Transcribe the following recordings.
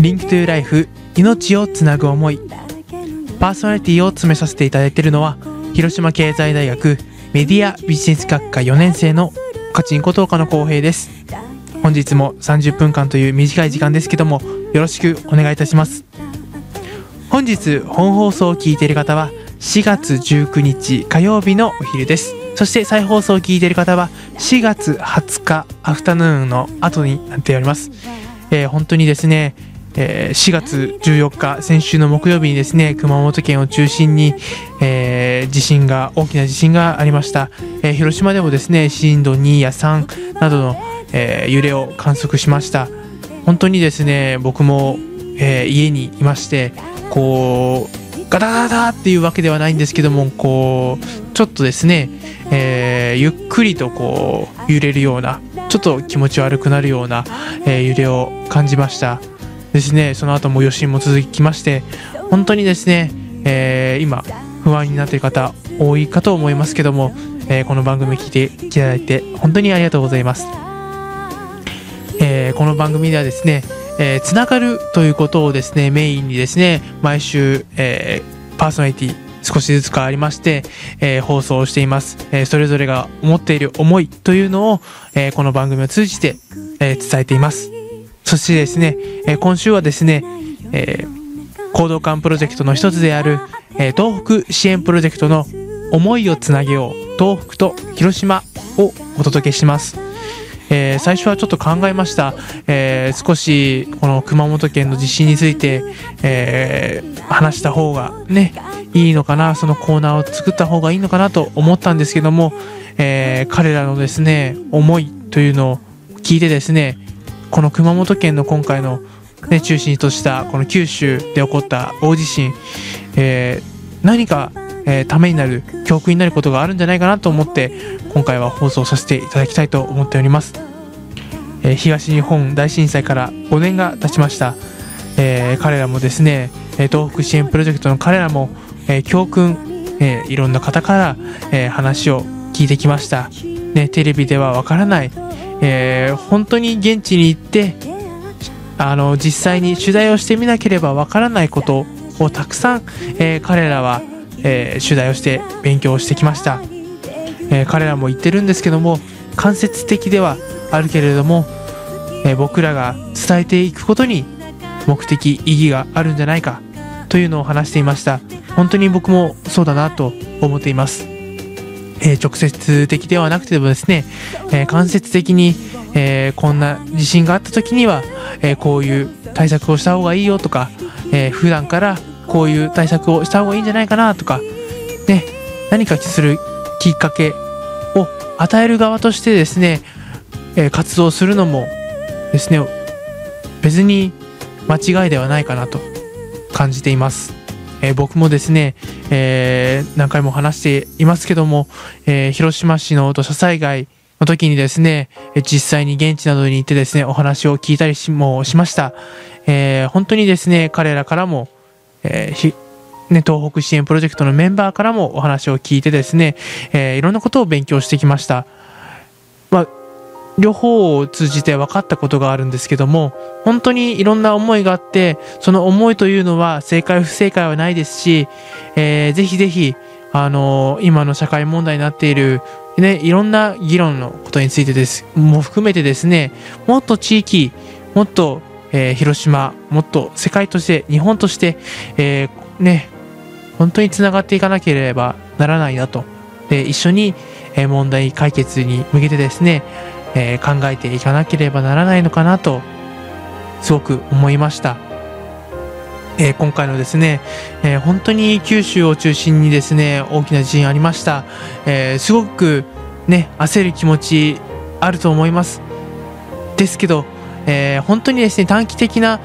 Link to Life 命をつなぐ思い。パーソナリティを務めさせていただいているのは広島経済大学メディアビジネス学科4年生のカチンコこと岡野光平です。本日も30分間という短い時間ですけどもよろしくお願いいたします。本日本放送を聞いている方は4月19日火曜日のお昼です。そして再放送を聞いている方は4月20日アフタヌーンの後になっております、えー、本当にですねえー、4月14日先週の木曜日にですね熊本県を中心に、えー、地震が大きな地震がありました、えー、広島でもですね震度2や3などの、え揺れを観測しました。本当にですね僕も、え家にいましてこうガタガタっていうわけではないんですけどもこうちょっとですね、えゆっくりとこう揺れるようなちょっと気持ち悪くなるような、え揺れを感じました。ですね。その後も余震も続きまして本当にですね、えー、今不安になっている方多いかと思いますけども、えー、この番組聞いていただいて本当にありがとうございます、えー、この番組ではですねえー、つながるということをですねメインにですね毎週、えー、パーソナリティ少しずつ変わりまして、えー、放送をしています、えー、それぞれが思っている思いというのを、えー、この番組を通じて、え伝えています。そしてですね、え、今週はですね、えー、行動館プロジェクトの一つである、え、東北支援プロジェクトの思いをつなげよう東北と広島をお届けします。えー、最初はちょっと考えました、えー、少しこの熊本県の地震について、えー、話した方がねいいのかなそのコーナーを作った方がいいのかなと思ったんですけども、え彼らのですね思いというのを聞いてですねこの熊本県の今回の、ね、中心としたこの九州で起こった大地震、えー、何か、えー、ためになる教訓になることがあるんじゃないかなと思って今回は放送させていただきたいと思っております、えー、東日本大震災から5年が経ちました、え彼らもですね東北支援プロジェクトの彼らも、え教訓、えいろんな方から、え話を聞いてきました、ね、テレビではわからないえー、本当に現地に行ってあの実際に取材をしてみなければわからないことをたくさん、えー、彼らは、えー、取材をして勉強してきました、え彼らも言ってるんですけども間接的ではあるけれども、え僕らが伝えていくことに目的意義があるんじゃないかというのを話していました。本当に僕もそうだなと思っています。えー、直接的ではなくてもですね、えー、間接的に、えー、こんな地震があった時には、えこういう対策をした方がいいよとか、え普段からこういう対策をした方がいいんじゃないかなとか、ね、何かするきっかけを与える側としてですね、え活動するのもですね別に間違いではないかなと感じています。えー、僕もですね、えー、何回も話していますけども、えー、広島市の土砂災害の時にですね、実際に現地などに行ってですね、お話を聞いたりしもしました。えー、本当にですね、彼らからも、えーね、東北支援プロジェクトのメンバーからもお話を聞いてですね、えー、いろんなことを勉強してきました。両方を通じて分かったことがあるんですけども、本当にいろんな思いがあって、その思いというのは正解不正解はないですし、えー、ぜひぜひ、あのー、今の社会問題になっている、ね、いろんな議論のことについてです、も含めてですね、もっと地域、もっと、えー、広島、もっと世界として、日本として、えー、ね、本当につながっていかなければならないなと。で、一緒に、え問題解決に向けてですね、えー、考えていかなければならないのかなとすごく思いました。えー、今回のですね、えー、本当に九州を中心にですね大きな地震ありました、えー、すごくね焦る気持ちあると思います。ですけど、え本当にですね短期的な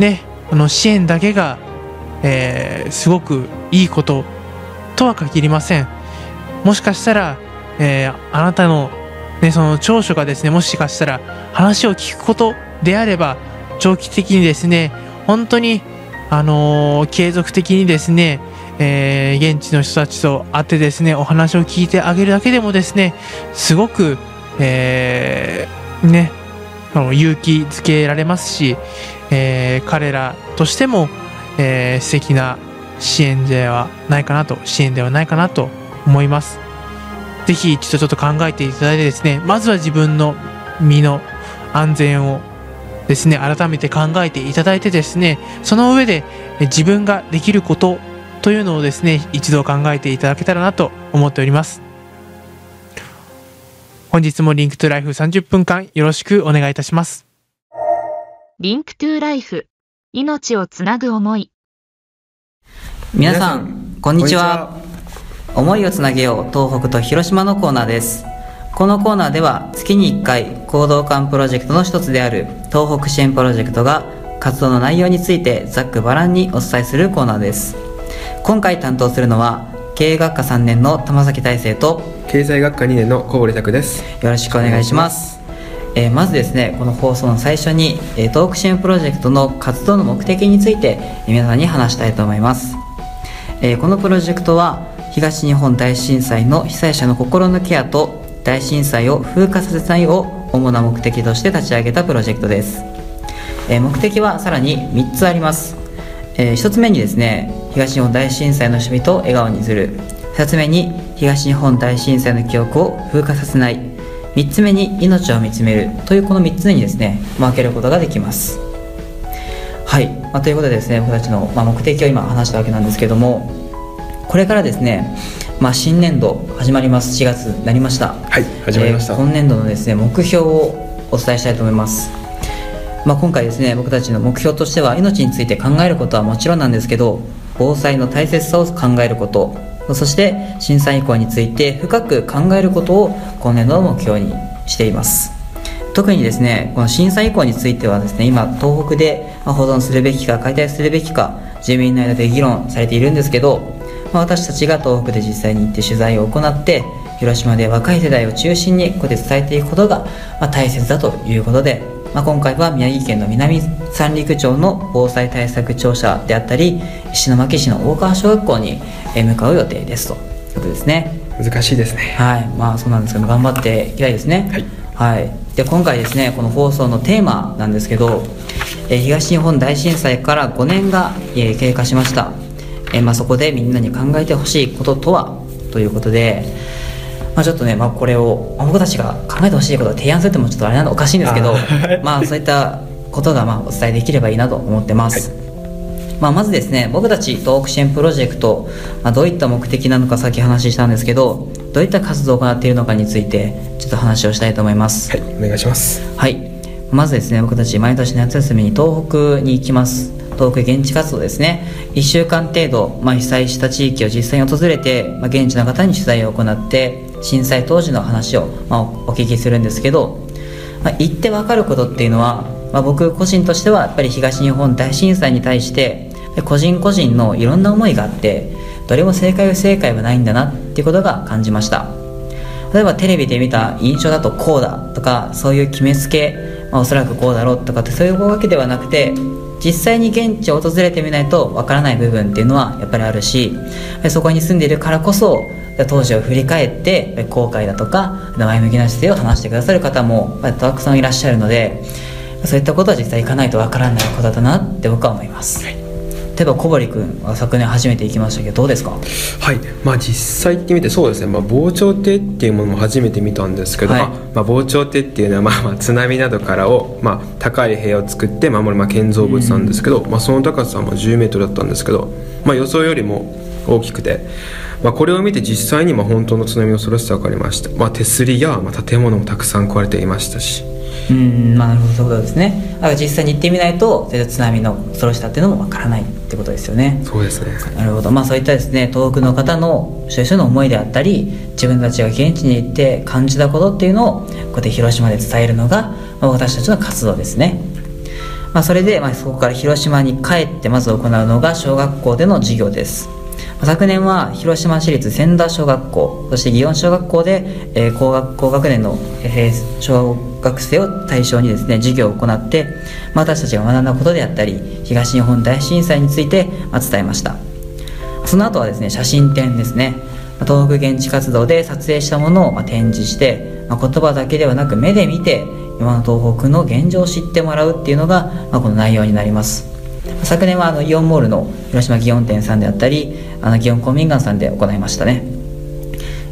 ねこの支援だけが、えすごくいいこととは限りません。もしかしたら、えあなたのね、その長所がですね、もしかしたら話を聞くことであれば、長期的にですね、本当に、あのー、継続的にですね、えー、現地の人たちと会ってですね、お話を聞いてあげるだけでもですね、すごく、えー、ね、勇気づけられますし、えー、彼らとしても、えー、素敵な支援ではないかなと支援ではないかなと思います。是非一度ちょっと考えていただいてですねまずは自分の身の安全をですね改めて考えていただいてですねその上で自分ができることというのをですね一度考えていただけたらなと思っております。本日も Link to Life 30分間よろしくお願いいたします。 Link to Life 命をつなぐ思い。皆さんこんにちは思いをつなげよう東北と広島のコーナーです。このコーナーでは月に1回興動館プロジェクトの一つである東北支援プロジェクトが活動の内容についてざっくばらんにお伝えするコーナーです。今回担当するのは経営学科3年の玉崎大成と経済学科2年の小堀拓です。よろしくお願いします。えー、まずですねこの放送の最初に、えー、東北支援プロジェクトの活動の目的について皆さんに話したいと思います、えー、このプロジェクトは東日本大震災の被災者の心のケアと大震災を風化させないを主な目的として立ち上げたプロジェクトです、え目的はさらに3つあります、え1つ目にですね東日本大震災の人々を笑顔にする。2つ目に東日本大震災の記憶を風化させない。3つ目に命を見つめる。というこの3つにですね分けることができます。はい、まあ、ということでですね僕たちの、まあ、目的を今話したわけなんですけどもこれからですねまあ、新年度始まります。4月になりました。はい始まりました、えー、今年度のですね目標をお伝えしたいと思います。まあ、今回ですね僕たちの目標としては命について考えることはもちろんなんですけど防災の大切さを考えることそして震災以降について深く考えることを今年度の目標にしています。特にですねこの震災以降についてはですね今東北で保存するべきか解体するべきか住民の間で議論されているんですけどまあ、私たちが東北で実際に行って取材を行って広島で若い世代を中心にここで伝えていくことが、まあ、大切だということで、まあ、今回は宮城県の南三陸町の防災対策庁舎であったり石巻市の大川小学校に向かう予定ですということですね。難しいですね。はい。まあそうなんですけど頑張っていきたいですね。はい、はい、で今回ですねこの放送のテーマなんですけど、え東日本大震災から5年が、え経過しましたえまあ、そこでみんなに考えてほしいこととは？ということで、まあ、ちょっとね、まあ、これを、まあ、僕たちが考えてほしいことを提案するってもちょっとあれなのおかしいんですけどまあそういったことがまあお伝えできればいいなと思ってます、はい、まあ、まずですね僕たち東北支援プロジェクト、まあ、どういった目的なのかさっき話したんですけどどういった活動を行っているのかについてちょっと話をしたいと思います。はいお願いします。はい。まずですね僕たち毎年の夏休みに東北に行きます東北現地活動ですね。1週間程度、まあ、被災した地域を実際に訪れて、まあ、現地の方に取材を行って震災当時の話を、まあ、お聞きするんですけど、まあ、言って分かることっていうのは、まあ、僕個人としてはやっぱり東日本大震災に対して個人個人のいろんな思いがあってどれも正解不正解はないんだなっていうことが感じました。例えばテレビで見た印象だとこうだとかそういう決めつけ、まあ、おそらくこうだろうとかってそういうわけではなくて実際に現地を訪れてみないとわからない部分っていうのはやっぱりあるしそこに住んでいるからこそ当時を振り返って後悔だとか前向きな姿勢を話してくださる方もたくさんいらっしゃるのでそういったことは実際行かないとわからないことだなって僕は思います。はい例えば小堀君は昨年初めて行きましたけどどうですか？はい。まあ実際行ってみてそうですね、まあ、防潮堤っていうものも初めて見たんですけど、はい、まあ、防潮堤っていうのは、まあ、まあ津波などからを、まあ、高い部屋を作って守る、まあ、建造物なんですけど、まあ、その高さは1 0メートルだったんですけど、まあ、予想よりも大きくて、まあ、これを見て実際にまあ本当の津波の恐ろしさ分かりました、まあ、手すりや、まあ、建物もたくさん壊れていましたし。うんまあなるほどそういうことですね。だから実際に行ってみないと津波の恐ろしさっていうのもわからないってことですよね。そうですね。なるほど。まあそういったですね東北の方の一緒の思いであったり自分たちが現地に行って感じたことっていうのをこうやって広島で伝えるのが、まあ、私たちの活動ですね。まあ、それで、まあ、そこから広島に帰ってまず行うのが小学校での授業です昨年は広島市立千田小学校そして祇園小学校で、えー、高学高学年の、えー、小学生を対象にですね授業を行って、まあ、私たちが学んだことであったり東日本大震災について、まあ、伝えました。その後はですね写真展ですね東北現地活動で撮影したものを、ま、展示して、まあ、言葉だけではなく目で見て今の東北の現状を知ってもらうっていうのが、まあ、この内容になります。昨年はあのイオンモールの広島祇園店さんであったりあの祇園公民館さんで行いましたね。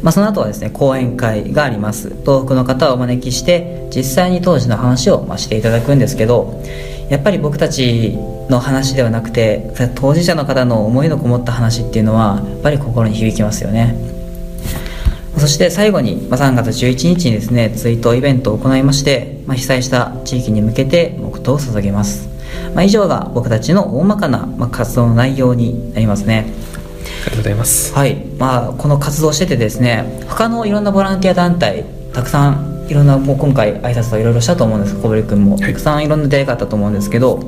まあ、その後はですね講演会があります。東北の方をお招きして実際に当時の話を、まあ、していただくんですけどやっぱり僕たちの話ではなくて当事者の方の思いのこもった話っていうのはやっぱり心に響きますよね。そして最後に、まあ、3月11日にですね追悼イベントを行いまして、まあ、被災した地域に向けて黙祷を捧げます、まあ、以上が僕たちの大まかな、まあ、活動の内容になりますね。ありがとうございます。はい。まあこの活動しててですね他のいろんなボランティア団体たくさんいろんなもう今回挨拶をいろいろしたと思うんです。小堀君も、たくさんいろんな出会いがあったと思うんですけど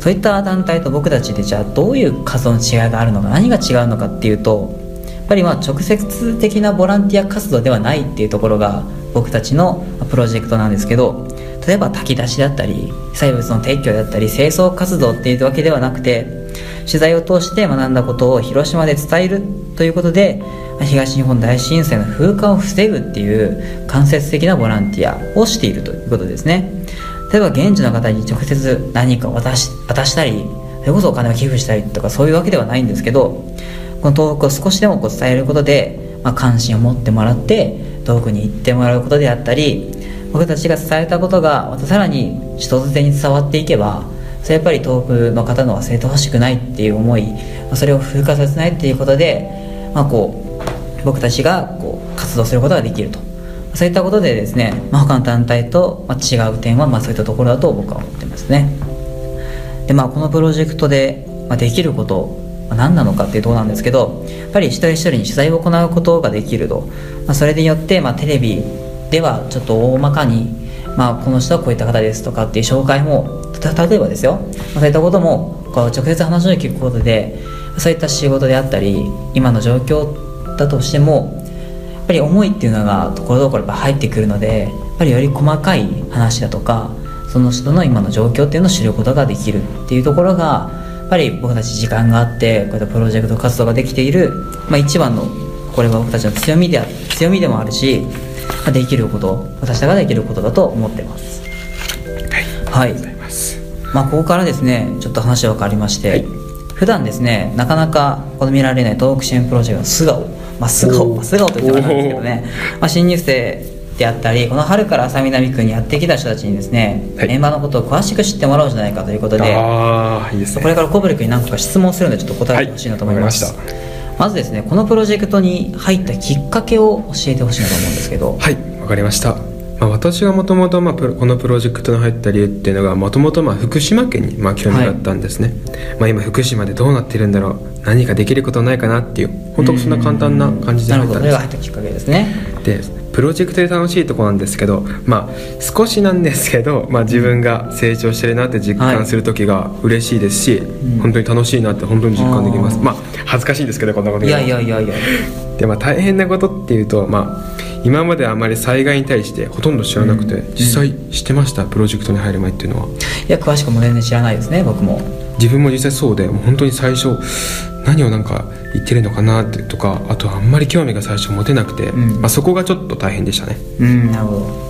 そういった団体と僕たちでじゃあどういう活動の違いがあるのか何が違うのかっていうとやっぱりまあ直接的なボランティア活動ではないっていうところが僕たちのプロジェクトなんですけど例えば炊き出しだったり被災物の撤去だったり清掃活動っていうわけではなくて取材を通して学んだことを広島で伝えるということで東日本大震災の風化を防ぐっていう間接的なボランティアをしているということですね。例えば現地の方に直接何か渡し渡したりそれこそお金を寄付したりとかそういうわけではないんですけどこの東北を少しでもこう伝えることで、まあ、関心を持ってもらって東北に行ってもらうことであったり僕たちが伝えたことがまたさらに人づてに伝わっていけばそれやっぱり東北の方の忘れてほしくないっていう思いそれを風化させないっていうことで、まあ、こう僕たちがこう活動することができると。そういったことでですね、まあ、他の団体と違う点はまあそういったところだと僕は思ってますね。でまあこのプロジェクトでできること何なのかっていうとこなんですけどやっぱり一人一人に取材を行うことができると、まあ、それによって、まあ、テレビではちょっと大まかに、まあ、この人はこういった方ですとかっていう紹介も例えばですよ、まあ、そういったこともこう直接話を聞くことでそういった仕事であったり今の状況だとしてもやっぱり思いっていうのがところどころ入ってくるのでやっぱりより細かい話だとかその人の今の状況っていうのを知ることができるっていうところがやっぱり僕たち時間があってこういったプロジェクト活動ができている、まあ、一番のこれは僕たちの強みで強みでもあるし、できること私たちができることだと思ってます。はい、はい、まあ、ここからですねちょっと話は変わりまして、はい、普段ですねなかなかこの見られない東北支援プロジェクトの素顔、まあ、素顔素顔と言ってもなんですけどね、まあ、新入生であったりこの春から浅南区にやってきた人たちにですね、はい、現場のことを詳しく知ってもらおうじゃないかということでね、これから小堀君に何個か質問するのでちょっと答えてほしいなと思います、はい、まずですねこのプロジェクトに入ったきっかけを教えてほしいなと思うんですけど。はいわかりました。まあ、私がもともとこのプロジェクトに入った理由っていうのがもともと福島県にまあ興味があったんですね、はい、まあ、今福島でどうなってるんだろう何かできることないかなっていう本当そんな簡単な感じで入ったんです。なるほど。それが入ったきっかけですね。でプロジェクトで楽しいとこなんですけどまあ少しなんですけど、まあ、自分が成長してるなって実感する時が嬉しいですし、はい、本当に楽しいなって本当に実感できます、まあ恥ずかしいんですけどこんなこといやいやいやいや。でまあ大変なことっていうとまあ今まであまり災害に対してほとんど知らなくて、うん、実際知ってました？プロジェクトに入る前っていうのは。いや詳しくも全然知らないですね僕も。自分も実際そうでもう本当に最初何をなんか言ってるのかなってとかあとあんまり興味が最初持てなくて、うん、まあ、そこがちょっと大変でしたね。うんなるほど。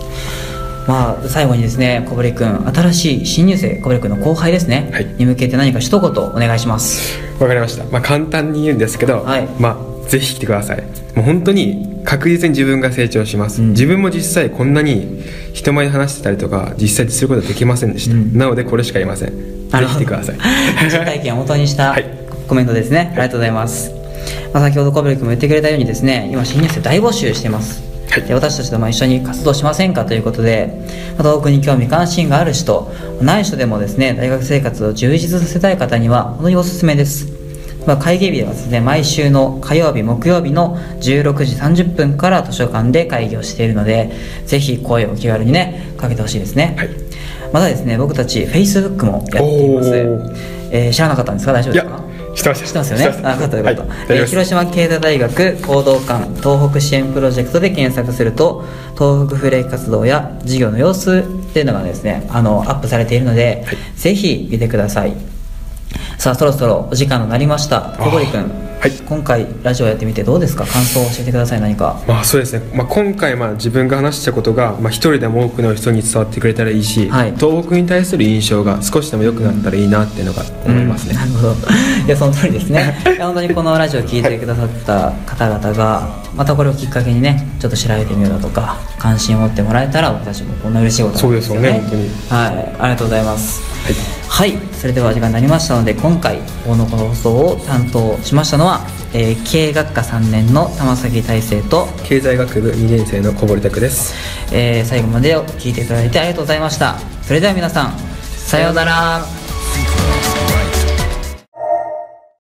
まあ、最後にですね小堀君新しい新入生小堀君の後輩ですね、はい、に向けて何か一言お願いします。わかりました、まあ、簡単に言うんですけど、はい、まあぜひ来てください。もう本当に確実に自分が成長します、うん、自分も実際こんなに人前で話してたりとか実際にすることはできませんでした、うん、なのでこれしか言いません。ぜひ来てください。実体験を元にしたコメントですね、はい、ありがとうございます。まあ、先ほど小堀君も言ってくれたようにですね今新入生大募集してます。はい、で私たちとも一緒に活動しませんかということで東北に興味関心がある人ない人でもですね大学生活を充実させたい方には本当におすすめです、まあ、会議日はですね毎週の火曜日木曜日の16時30分から図書館で会議をしているのでぜひ声をお気軽にねかけてほしいですね、はい、またですね僕たち Facebook もやっています、えー、知らなかったんですか？大丈夫ですか？てました。てますよね。あよかった。よかった、はい、えー、広島経済大学行動館東北支援プロジェクトで検索すると東北フレー活動や事業の様子っていうのがですねあのアップされているので、はい、ぜひ見てください。さあそろそろお時間となりました。小堀君はい。今回ラジオやってみてどうですか？感想を教えてください。何か。まあそうですね、まあ、今回まあ自分が話したことがまあ一人でも多くの人に伝わってくれたらいいし、はい。東北に対する印象が少しでも良くなったらいいなっていうのが思いますね、なるほど。いやその通りですね。本当にこのラジオを聞いてくださった方々がまたこれをきっかけにねちょっと調べてみようだとか関心を持ってもらえたら僕たちもこんな嬉しいことなんですよね。そうですよね。はい。ありがとうございます。はい、それでは時間になりましたので今回大のこの放送を担当しましたのは、えー経営学科3年の玉崎大成と、経済学部2年生の小堀拓です。えー最後までを聞いていただいてありがとうございました。それでは皆さんさようなら。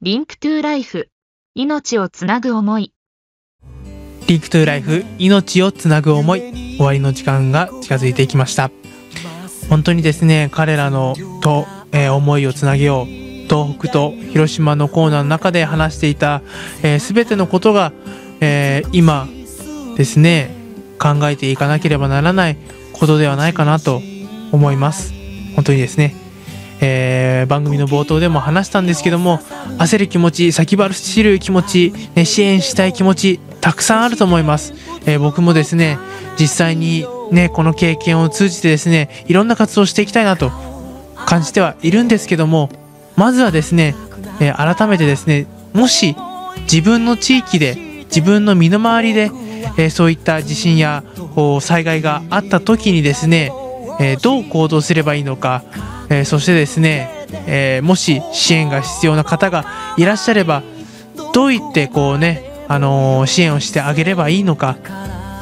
Link to Life 命をつなぐ思い。 Link to Life 命をつなぐ思い。終わりの時間が近づいてきました。本当にですね彼らのと、えー思いをつなげよう。東北と広島のコーナーの中で話していた、えー全てのことが、えー今ですね考えていかなければならないことではないかなと思います。本当にですねえー番組の冒頭でも話したんですけども焦る気持ち先走る気持ち、ね、支援したい気持ちたくさんあると思います、えー僕もですね実際にねこの経験を通じてですねいろんな活動をしていきたいなと感じてはいるんですけどもまずはですね、えー改めてですねもし自分の地域で自分の身の回りで、えーそういった地震や災害があった時にですね、えーどう行動すればいいのか、えーそしてですね、えーもし支援が必要な方がいらっしゃればどういってこうね、あの支援をしてあげればいいのか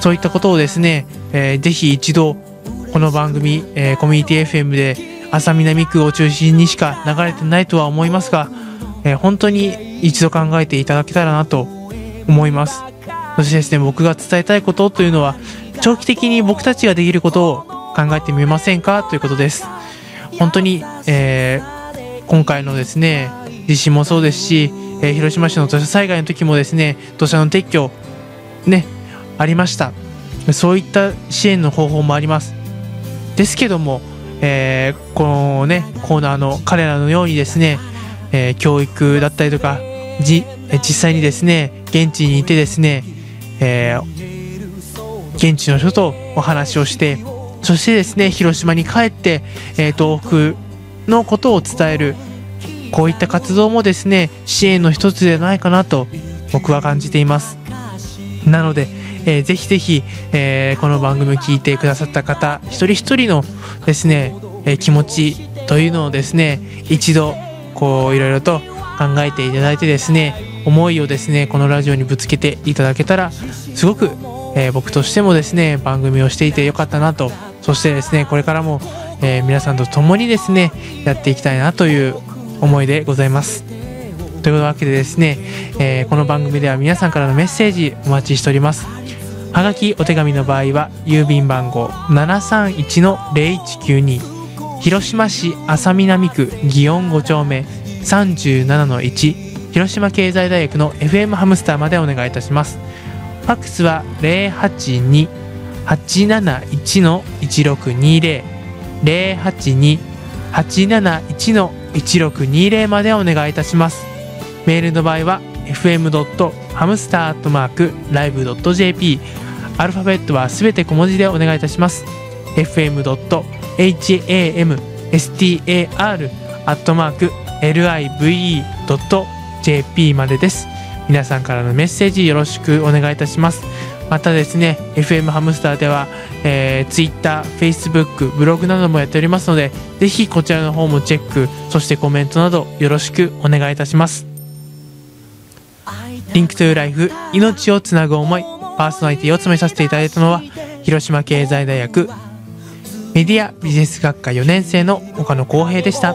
そういったことをですね、えーぜひ一度この番組、えーコミュニティ FM で安佐南区を中心にしか流れてないとは思いますが、えー本当に一度考えていただけたらなと思います。そしてですね僕が伝えたいことというのは長期的に僕たちができることを考えてみませんかということです。本当に、えー今回のですね地震もそうですし、えー広島市の土砂災害の時もですね土砂の撤去ねありました。そういった支援の方法もあります。ですけども、えーこのねコーナーの彼らのようにですね、えー教育だったりとかじ実際にですね現地にいてですね、えー現地の人とお話をしてそしてですね広島に帰って、えー東北のことを伝えるこういった活動もですね支援の一つではないかなと僕は感じています。なので、えーぜひぜひ、えーこの番組を聞いてくださった方一人一人のですね、えー気持ちというのをですね一度こういろいろと考えていただいてですね思いをですねこのラジオにぶつけていただけたらすごく、えー僕としてもですね番組をしていてよかったなとそしてですねこれからも、えー皆さんと共にですねやっていきたいなという思いでございます。というわけでですね、えーこの番組では皆さんからのメッセージお待ちしております。はがきお手紙の場合は郵便番号731-0192広島市安佐南区祇園5丁目37-1広島経済大学の FM ハムスターまでお願いいたします。ファックスは082-871-1620 082-871-1620までお願いいたします。メールの場合は fm.hamster.live.jp ルファベットはすべて小文字でお願いいたします。fm.hamster.live.jp までです。皆さんからのメッセージよろしくお願いいたします。またですね FM ハムスターでは、えー、Twitter、Facebook、ブログなどもやっておりますのでぜひこちらの方もチェックそしてコメントなどよろしくお願いいたします。 Link to Life 命をつなぐ思いパーソナリティを務めさせていただいたのは広島経済大学メディアビジネス学科4年生の岡野光平でした。